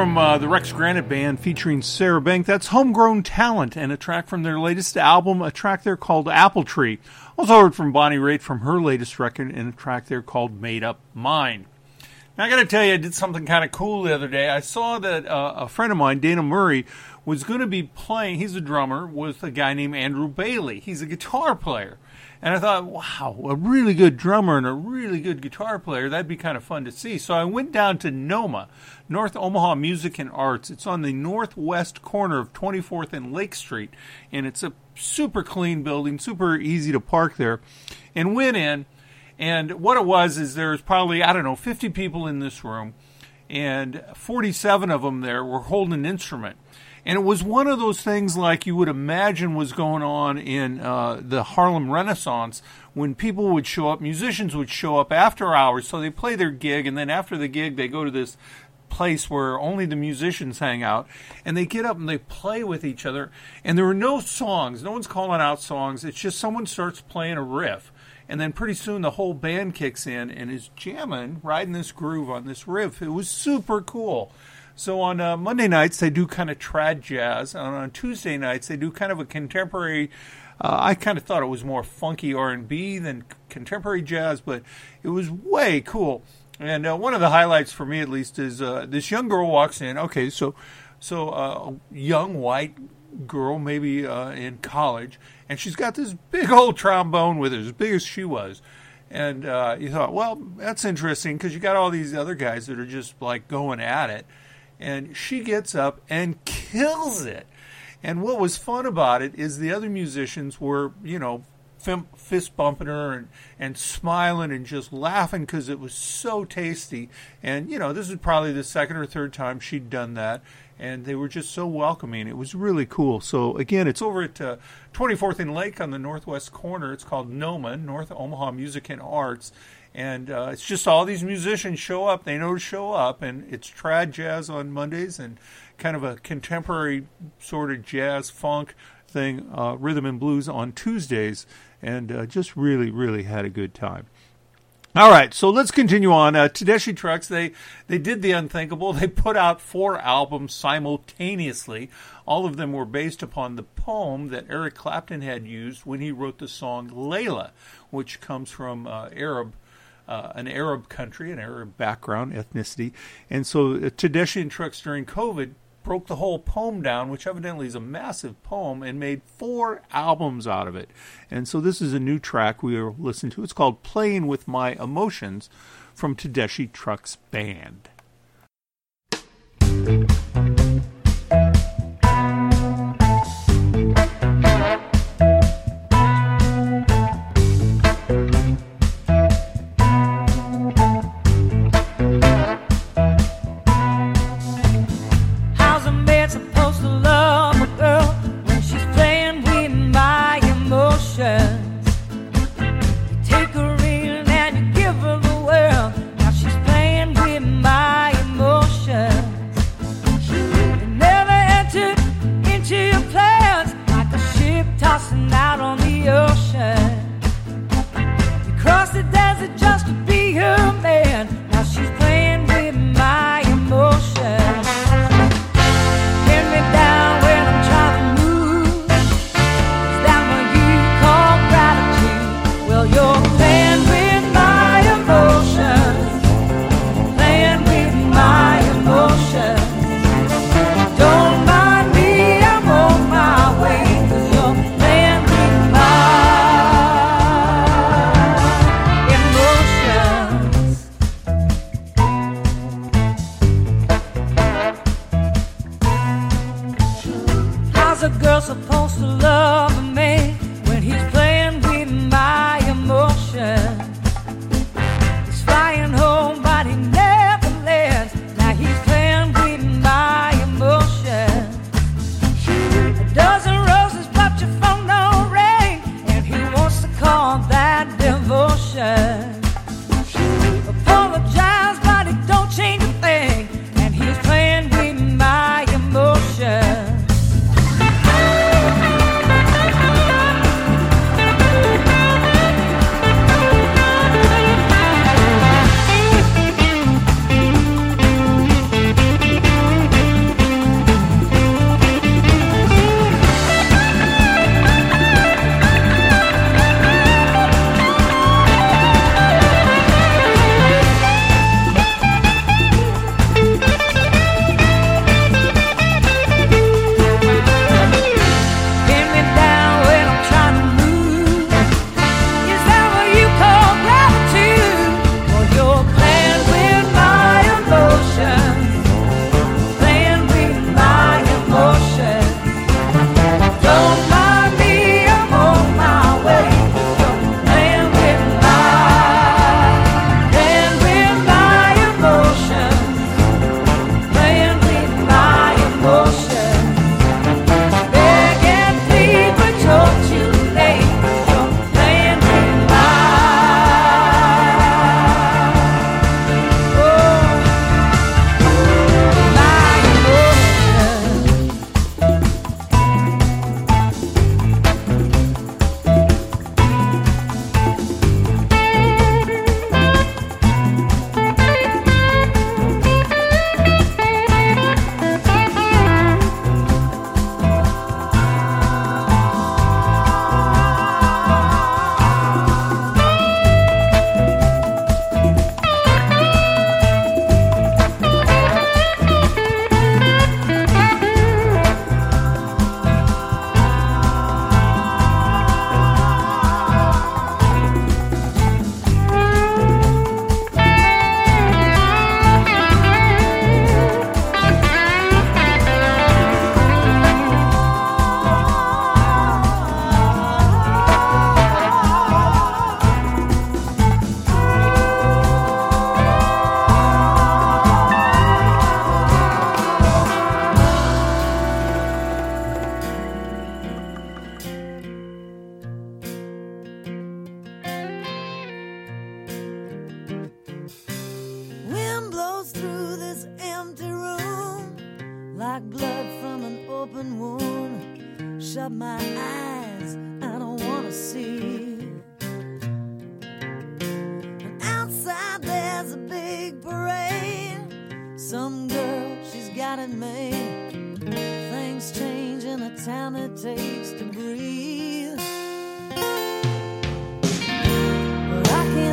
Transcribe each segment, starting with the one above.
from uh, the Rex Granite Band featuring Sarah Benck. That's Homegrown Talent and a track from their latest album, a track there called Apple Tree. Also heard from Bonnie Raitt from her latest record and a track there called Made Up Mind. Now, I got to tell you, I did something kind of cool the other day. I saw that uh, a friend of mine, Dana Murray, was going to be playing. He's a drummer with a guy named Andrew Bailey. He's a guitar player. And I thought, wow, a really good drummer and a really good guitar player. That'd be kind of fun to see. So I went down to NOMA, North Omaha Music and Arts. It's on the northwest corner of 24th and Lake Street. And it's a super clean building, super easy to park there. And went in. And what it was is there's probably, I don't know, 50 people in this room. And 47 of them there were holding an instrument. And it was one of those things like you would imagine was going on in uh, the Harlem Renaissance when people would show up, musicians would show up after hours. So they play their gig, and then after the gig, they go to this place where only the musicians hang out and they get up and they play with each other and there are no songs no one's calling out songs it's just someone starts playing a riff and then pretty soon the whole band kicks in and is jamming riding this groove on this riff it was super cool so on uh, Monday nights they do kind of trad jazz, and on Tuesday nights they do kind of a contemporary. Uh, I kind of thought it was more funky R and B than contemporary jazz, but it was way cool. And uh, one of the highlights for me, at least, is uh, this young girl walks in. Okay, so so uh, young white girl, maybe uh, in college, and she's got this big old trombone with her, as big as she was. And you thought, well, that's interesting because you got all these other guys that are just like going at it and she gets up and kills it. And what was fun about it is the other musicians were, you know, fist bumping her and, and smiling and just laughing because it was so tasty. And, you know, this is probably the second or third time she'd done that. And they were just so welcoming. It was really cool. So, again, it's over at uh, 24th and Lake on the northwest corner. It's called NOMA, North Omaha Music and Arts and uh, it's just all these musicians show up. They know to show up, and it's trad jazz on Mondays and kind of a contemporary sort of jazz funk thing, uh, rhythm and blues on Tuesdays, and uh, just really, really had a good time. All right, so let's continue on. Uh, Tedeschi Trucks, they, they did the unthinkable. They put out four albums simultaneously. All of them were based upon the poem that Eric Clapton had used when he wrote the song Layla, which comes from uh, Arab uh, an Arab country, an Arab background, ethnicity. And so uh, Tedeschi and Trucks during COVID broke the whole poem down, which evidently is a massive poem, and made four albums out of it. And so this is a new track we are listening to. It's called Playing with My Emotions from Tedeschi Trucks Band.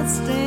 Stand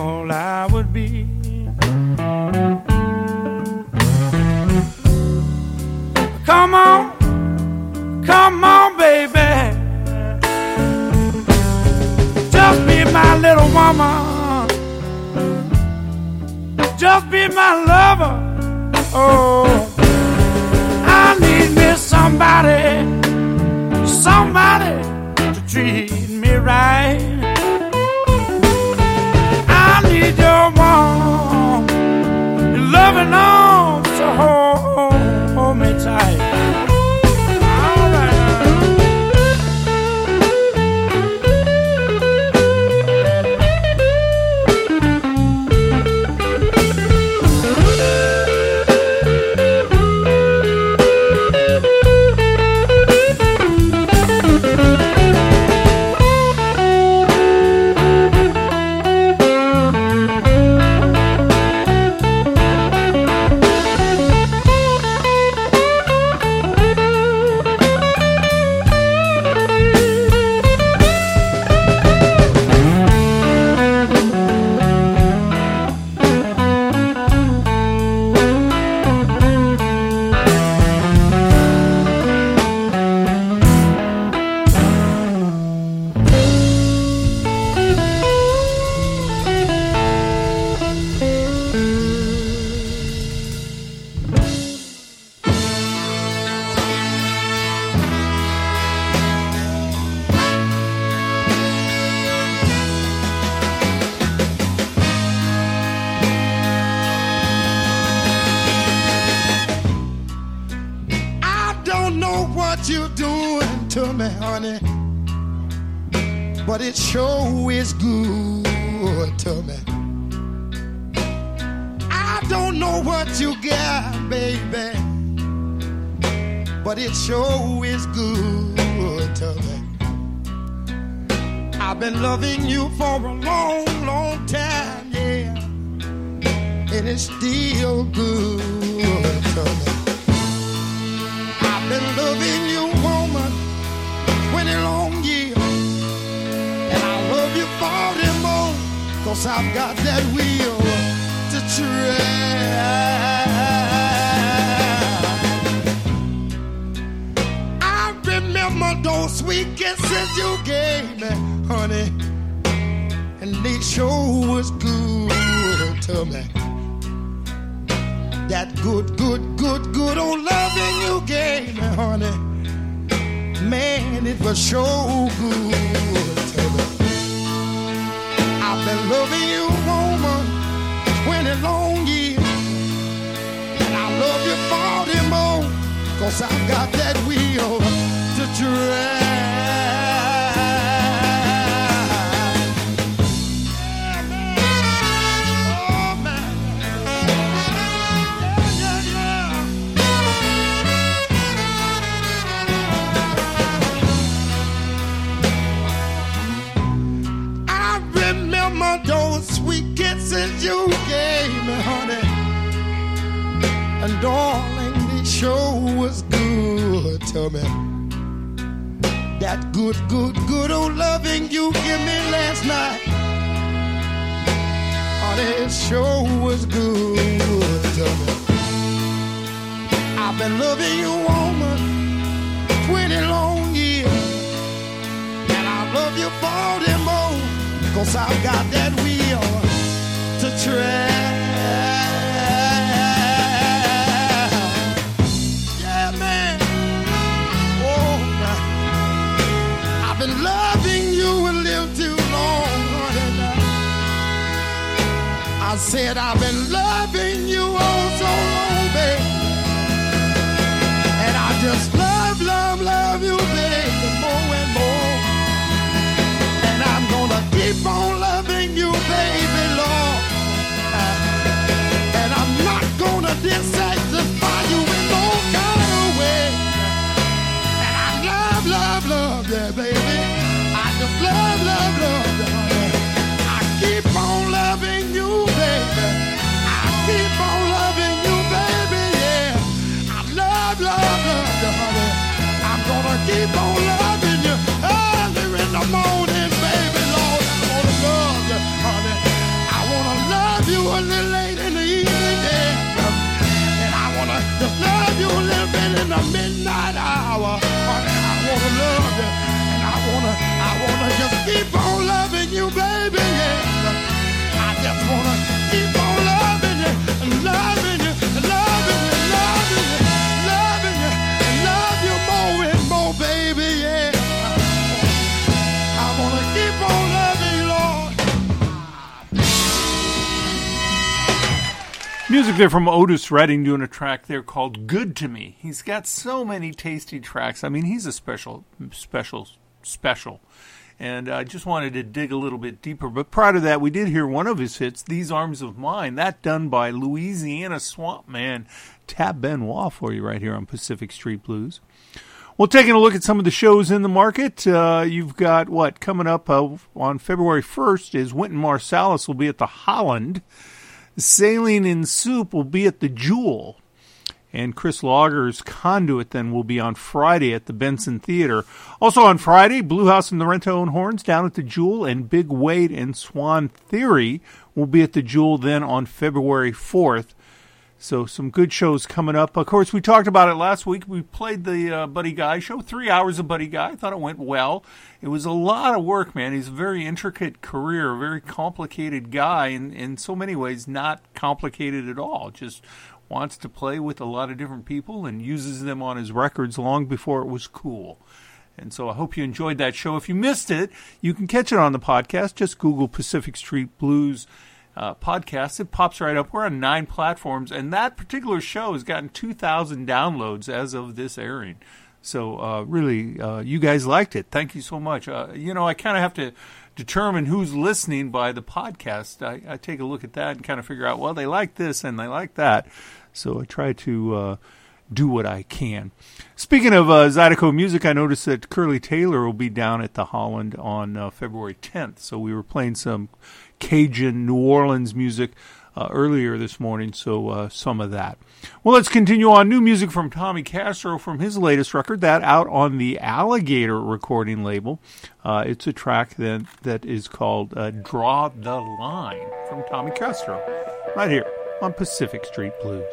grateful I would be. Come on, come on, baby. Just be my little woman just be my lover. Oh, I need me somebody, somebody to treat me right. Loving to hold, I've been loving you woman when the long years and I love you by the moon 'cause I got that wheel to drive. Darling, it sure was good to me. That good, good, good old loving you give me last night. Honey, it sure was good to me. I've been loving you, woman, 20 long years. And I love you 40 more, cause I've got that wheel to tread. I said I've been loving you all so long, baby. And I just love, love, love you, baby, more and more. And I'm gonna keep on loving you, baby, Lord. And I'm not gonna dissatisfy you in no kind of way. And I love, love, love, yeah, baby. I just love, love, love, yeah, midnight honey. I wanna love you, and I wanna, I wanna just keep on loving you, baby, yeah. I just wanna Music there from Otis Redding doing a track there called Good to Me. He's got so many tasty tracks. I mean, he's a special, special, special. And I just wanted to dig a little bit deeper. But prior to that, we did hear one of his hits, These Arms of Mine. That done by Louisiana Swamp Man Tab Benoit for you right here on Pacific Street Blues. Well, taking a look at some of the shows in the market, uh, you've got what coming up uh, on February 1st is Wynton Marsalis will be at the Holland. Sailing in Soup will be at the Jewell. And Kris Lager's Conduit then will be on Friday at the Benson Theater. Also on Friday, Blue House and the Rento and Horns down at the Jewell, and Big Wade and Swan Theory will be at the Jewell then on February 4th. So some good shows coming up. Of course, we talked about it last week. We played the uh, Buddy Guy show, three hours of Buddy Guy. I thought it went well. It was a lot of work, man. He's a very intricate career, a very complicated guy, and in so many ways, not complicated at all. Just wants to play with a lot of different people and uses them on his records long before it was cool. And so I hope you enjoyed that show. If you missed it, you can catch it on the podcast. Just Google Pacific Street Blues uh, podcast. It pops right up. We're on nine platforms, and that particular show has gotten 2,000 downloads as of this airing. So uh, really, uh, you guys liked it. Thank you so much. Uh, you know, I kind of have to determine who's listening by the podcast. I, I take a look at that and kind of figure out, well, they like this and they like that. So I try to uh, do what I can. Speaking of uh, Zydeco music, I noticed that Curley Taylor will be down at the Holland on uh, February 10th. So we were playing some Cajun New Orleans music uh, earlier this morning, so uh, some of that. Well, let's continue on. New music from Tommy Castro from his latest record, that out on the Alligator recording label. Uh, it's a track that, that is called uh, Draw the Line from Tommy Castro, right here on Pacific Street Blues.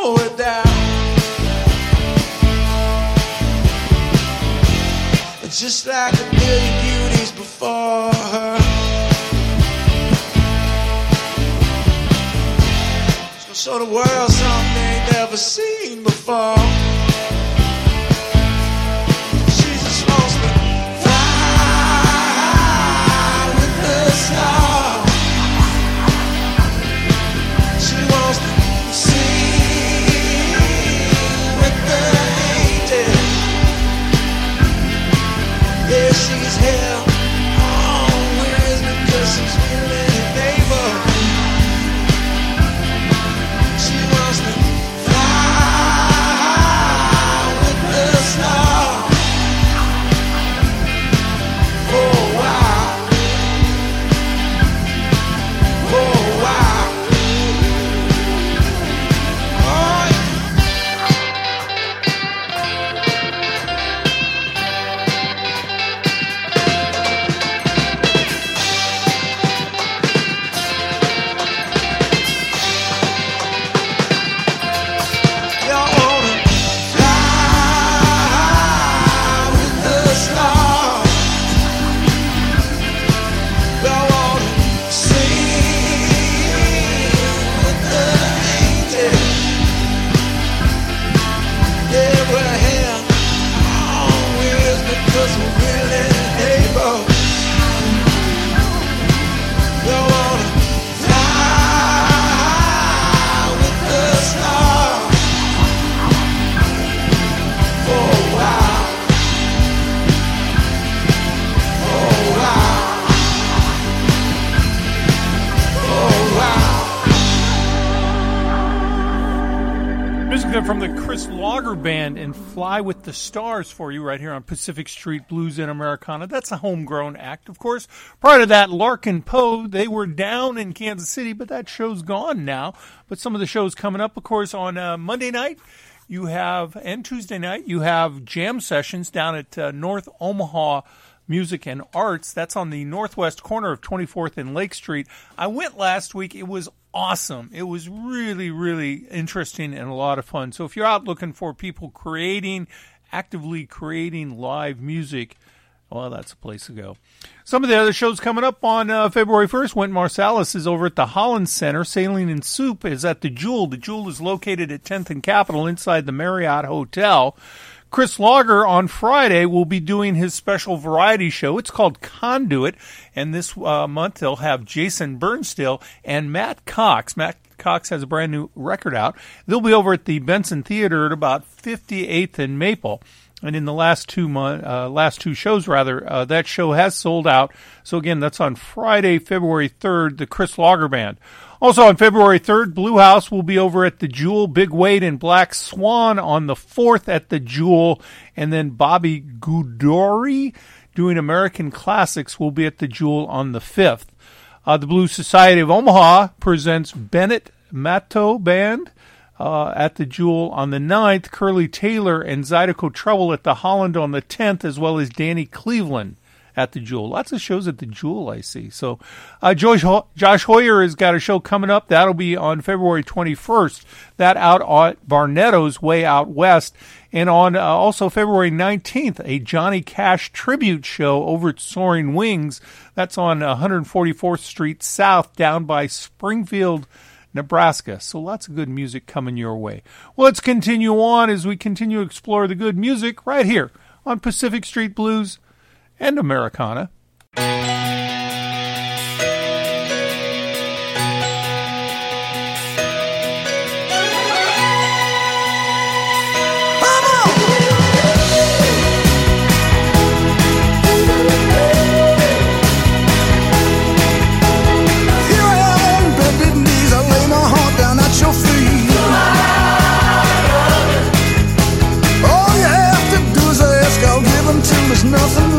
slow. Just like a million beauties before her. She's gonna show the world something they never seen before. The Stars for you right here on Pacific Street Blues and Americana. That's a homegrown act, of course. Prior to that, Larkin Poe, they were down in Kansas City, but that show's gone now. But some of the shows coming up, of course, on uh, Monday night, you have, and Tuesday night, you have jam sessions down at uh, North Omaha Music and Arts. That's on the northwest corner of 24th and Lake Street. I went last week. It was awesome. It was really, really interesting and a lot of fun. So if you're out looking for people creating, actively creating live music, well, that's a place to go. Some of the other shows coming up on uh, February 1st. Wynton Marsalis is over at the Holland Center. Sailing and Soup is at the Jewell. The Jewell is located at 10th and Capitol inside the Marriott Hotel. Kris Lager on Friday will be doing his special variety show. It's called Conduit, and this uh, month they'll have Jason Burnstill and Matt Cox. Matt Cox has a brand new record out. They'll be over at the Benson Theater at about 58th and Maple. And in the last two month, uh, last two shows rather, uh, that show has sold out. So again, that's on Friday, February 3rd, the Kris Lager Band. Also on February 3rd, Blue House will be over at the Jewell, Big Wade and Black Swan on the 4th at the Jewell, and then Bobby Gudori doing American Classics will be at the Jewell on the 5th. Uh, the Blues Society of Omaha presents Bennett Matto Band uh, at the Jewell on the 9th, Curley Taylor and Zydeco Trouble at the Holland on the 10th, as well as Danny Cleveland at the Jewell. Lots of shows at the Jewell, I see. So, uh, Josh, Josh Hoyer has got a show coming up. That'll be on February 21st. That out at Barnetto's way out west. And on uh, also February 19th, a Johnny Cash tribute show over at Soaring Wings. That's on uh, 144th Street South down by Springfield. Nebraska. So lots of good music coming your way. Well, let's continue on as we continue to explore the good music right here on Pacific Street Blues and Americana. There's nothing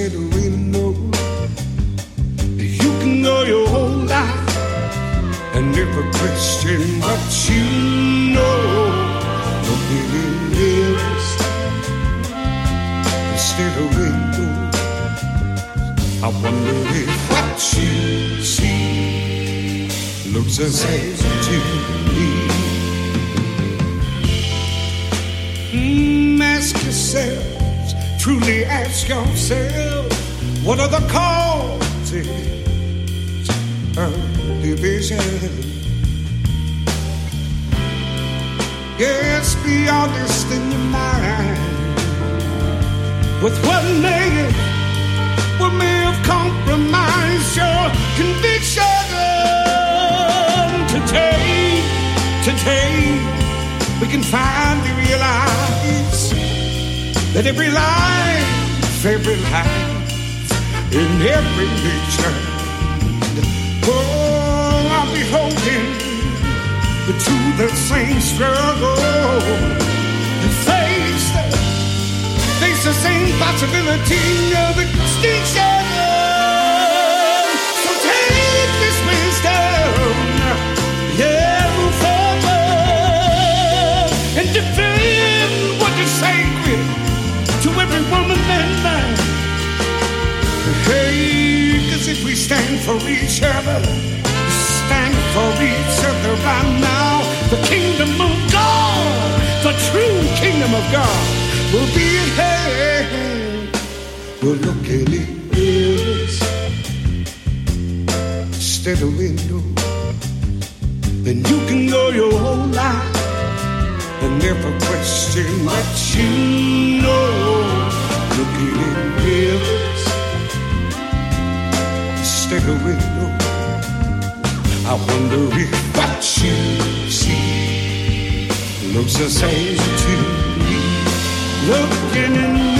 instead of windows, you can go your whole life and never question what you know. Looking in mirrors instead of windows, I wonder if what you see looks the same to me. Mm, ask yourselves, truly ask yourselves, what are the causes of division? Yes, be honest in your mind with what may, what may have compromised your conviction today. Today, we can finally realize that every life, every life, in every nation, oh, I'll be holding to the same struggle. You face the, face the same possibility of extinction. If we stand for each other, stand for each other right now, the kingdom of God, the true kingdom of God, will be at. We're looking in mirrors instead of windows. Then you can go your whole life and never question what you know. Looking in mirrors of windows. I wonder if what you see looks the same to me. Looking in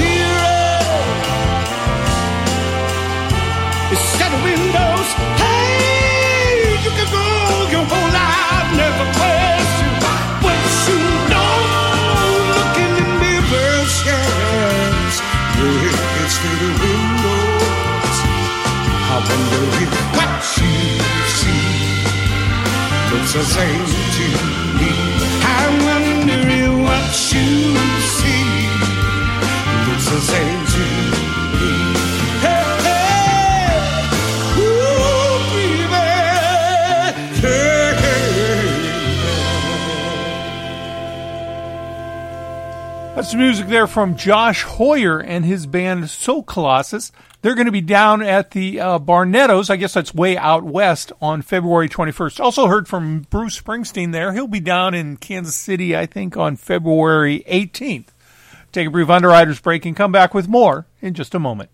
looks the same to me. I wonder if what you see looks the same That's music there from Josh Hoyer and his band Soul Colossus. They're going to be down at the uh, Barnettos. I guess that's way out west on February 21st. Also heard from Bruce Springsteen there. He'll be down in Kansas City, I think, on February 18th. Take a brief underwriters break and come back with more in just a moment.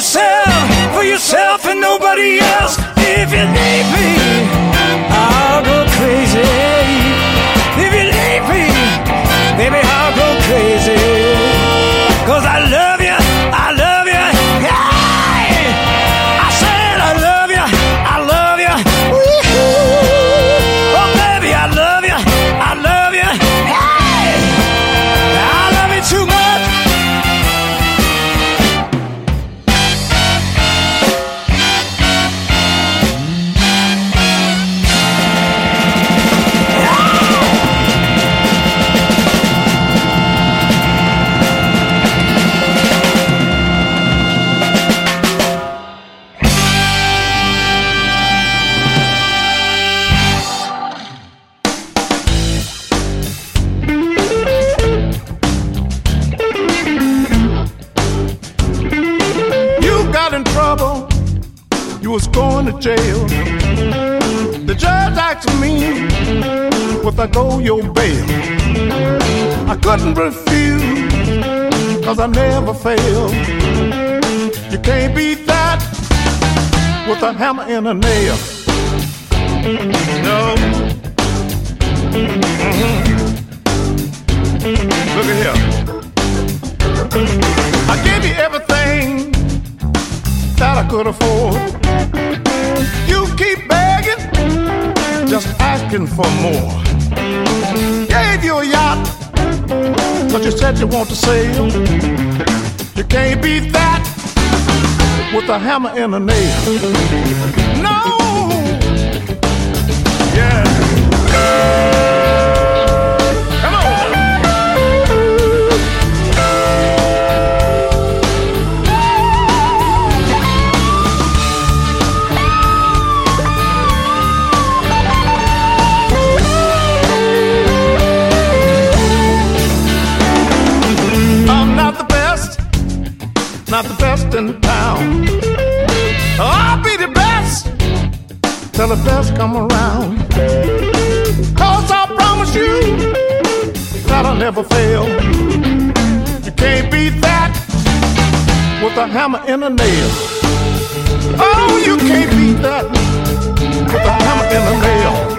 you say? with a hammer and a nail. No. Mm-hmm. Look at here. I gave you everything that I could afford. You keep begging, just asking for more. Gave you a yacht, but you said you want to sail. You can't beat that with a hammer and a nail. No! Yeah. the best come around. Cause I promise you that I'll never fail. You can't beat that with a hammer and a nail. Oh, you can't beat that with a hammer and a nail.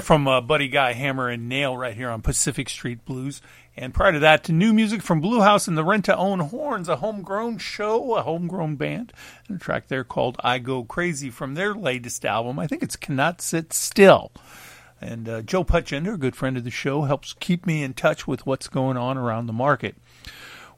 From uh, Buddy Guy Hammer and Nail right here on Pacific Street Blues. And prior to that, to new music from Blue House and the Rent to Own Horns, a homegrown show, a homegrown band, and a track there called I Go Crazy from their latest album. I think it's Cannot Sit Still. And uh, Joe Putchender, a good friend of the show, helps keep me in touch with what's going on around the market.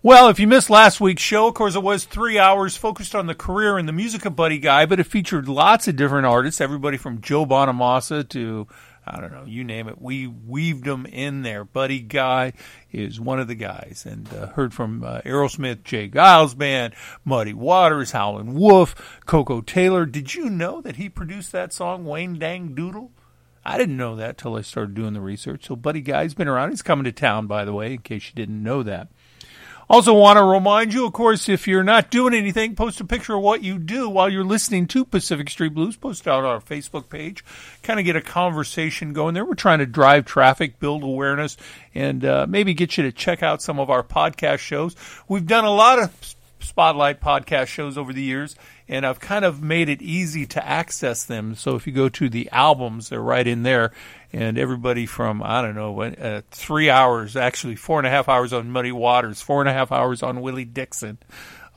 Well, if you missed last week's show, of course, it was three hours focused on the career and the music of Buddy Guy, but it featured lots of different artists, everybody from Joe Bonamassa to, I don't know, you name it. We weaved them in there. Buddy Guy is one of the guys, and uh, heard from uh, Aerosmith, J. Geils Band, Muddy Waters, Howlin' Wolf, Koko Taylor. Did you know that he produced that song, Wang Dang Doodle? I didn't know that till I started doing the research. So Buddy Guy's been around. He's coming to town, by the way, in case you didn't know that. Also, want to remind you, of course, if you're not doing anything, post a picture of what you do while you're listening to Pacific Street Blues. Post it out on our Facebook page. Kind of get a conversation going there. We're trying to drive traffic, build awareness, and uh, maybe get you to check out some of our podcast shows. We've done a lot of Spotlight podcast shows over the years, and I've kind of made it easy to access them. So if you go to the albums, they're right in there. And everybody from, I don't know, uh, three hours, actually four and a half hours on Muddy Waters, four and a half hours on Willie Dixon,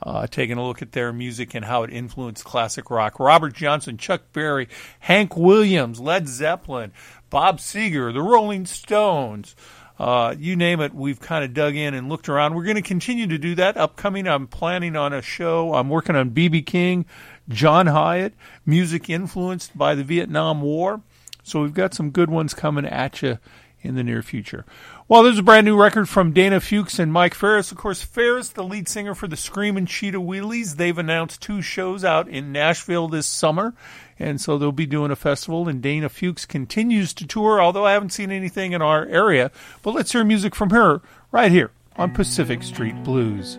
uh, taking a look at their music and how it influenced classic rock. Robert Johnson, Chuck Berry, Hank Williams, Led Zeppelin, Bob Seger, the Rolling Stones. Uh, you name it, we've kind of dug in and looked around. We're going to continue to do that. Upcoming, I'm planning on a show. I'm working on B.B. King, John Hiatt, music influenced by the Vietnam War. So we've got some good ones coming at you in the near future. Well, there's a brand new record from Dana Fuchs and Mike Farris. Of course, Farris, the lead singer for the Screaming Cheetah Wheelies, they've announced two shows out in Nashville this summer. And so they'll be doing a festival, and Dana Fuchs continues to tour, although I haven't seen anything in our area. But let's hear music from her right here on Pacific Street Blues.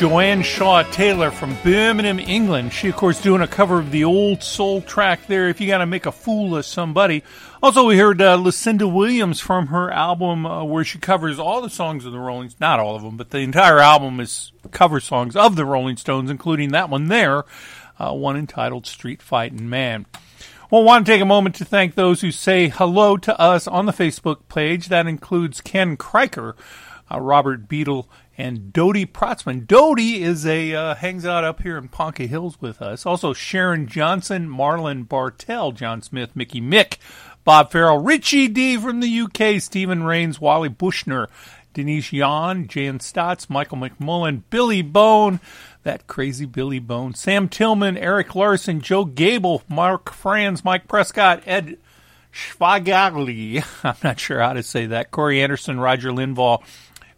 Joanne Shaw Taylor from Birmingham, England. She, of course, doing a cover of the old soul track there, If You Gotta Make a Fool of Somebody. Also, we heard uh, Lucinda Williams from her album uh, where she covers all the songs of the Rolling Stones, Not all of them, but the entire album is cover songs of the Rolling Stones, including that one there, uh, one entitled Street Fightin' Man. Well, I want to take a moment to thank those who say hello to us on the Facebook page. That includes Ken Kriker, uh, Robert Beadle, and Dodie Protzman. Dodie is a uh, hangs out up here in Ponca Hills with us. Also Sharon Johnson, Marlon Bartell, John Smith, Mickey Mick, Bob Farrell, Richie D from the UK, Stephen Rains, Wally Bushner, Denise Yan, Jan Stotts, Michael McMullen, Billy Bone, that crazy Billy Bone, Sam Tillman, Eric Larson, Joe Gable, Mark Franz, Mike Prescott, Ed Schwagali, I'm not sure how to say that, Corey Anderson, Roger Linval,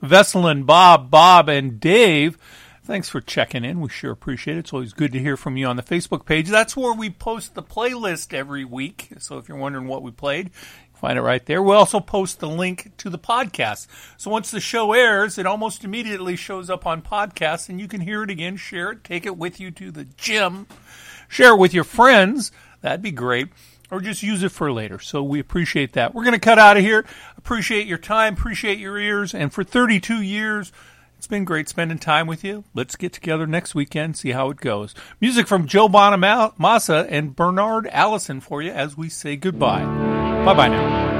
Vesselin, Bob, Bob, and Dave. Thanks for checking in. We sure appreciate it. It's always good to hear from you on the Facebook page. That's where we post the playlist every week. So if you're wondering what we played, find it right there. We also post the link to the podcast. So once the show airs, it almost immediately shows up on podcasts and you can hear it again, share it, take it with you to the gym, share it with your friends. That'd be great or just use it for later. So we appreciate that. We're going to cut out of here. Appreciate your time, appreciate your ears, and for 32 years, it's been great spending time with you. Let's get together next weekend, see how it goes. Music from Joe Bonamassa and Bernard Allison for you as we say goodbye. Bye bye now.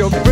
Your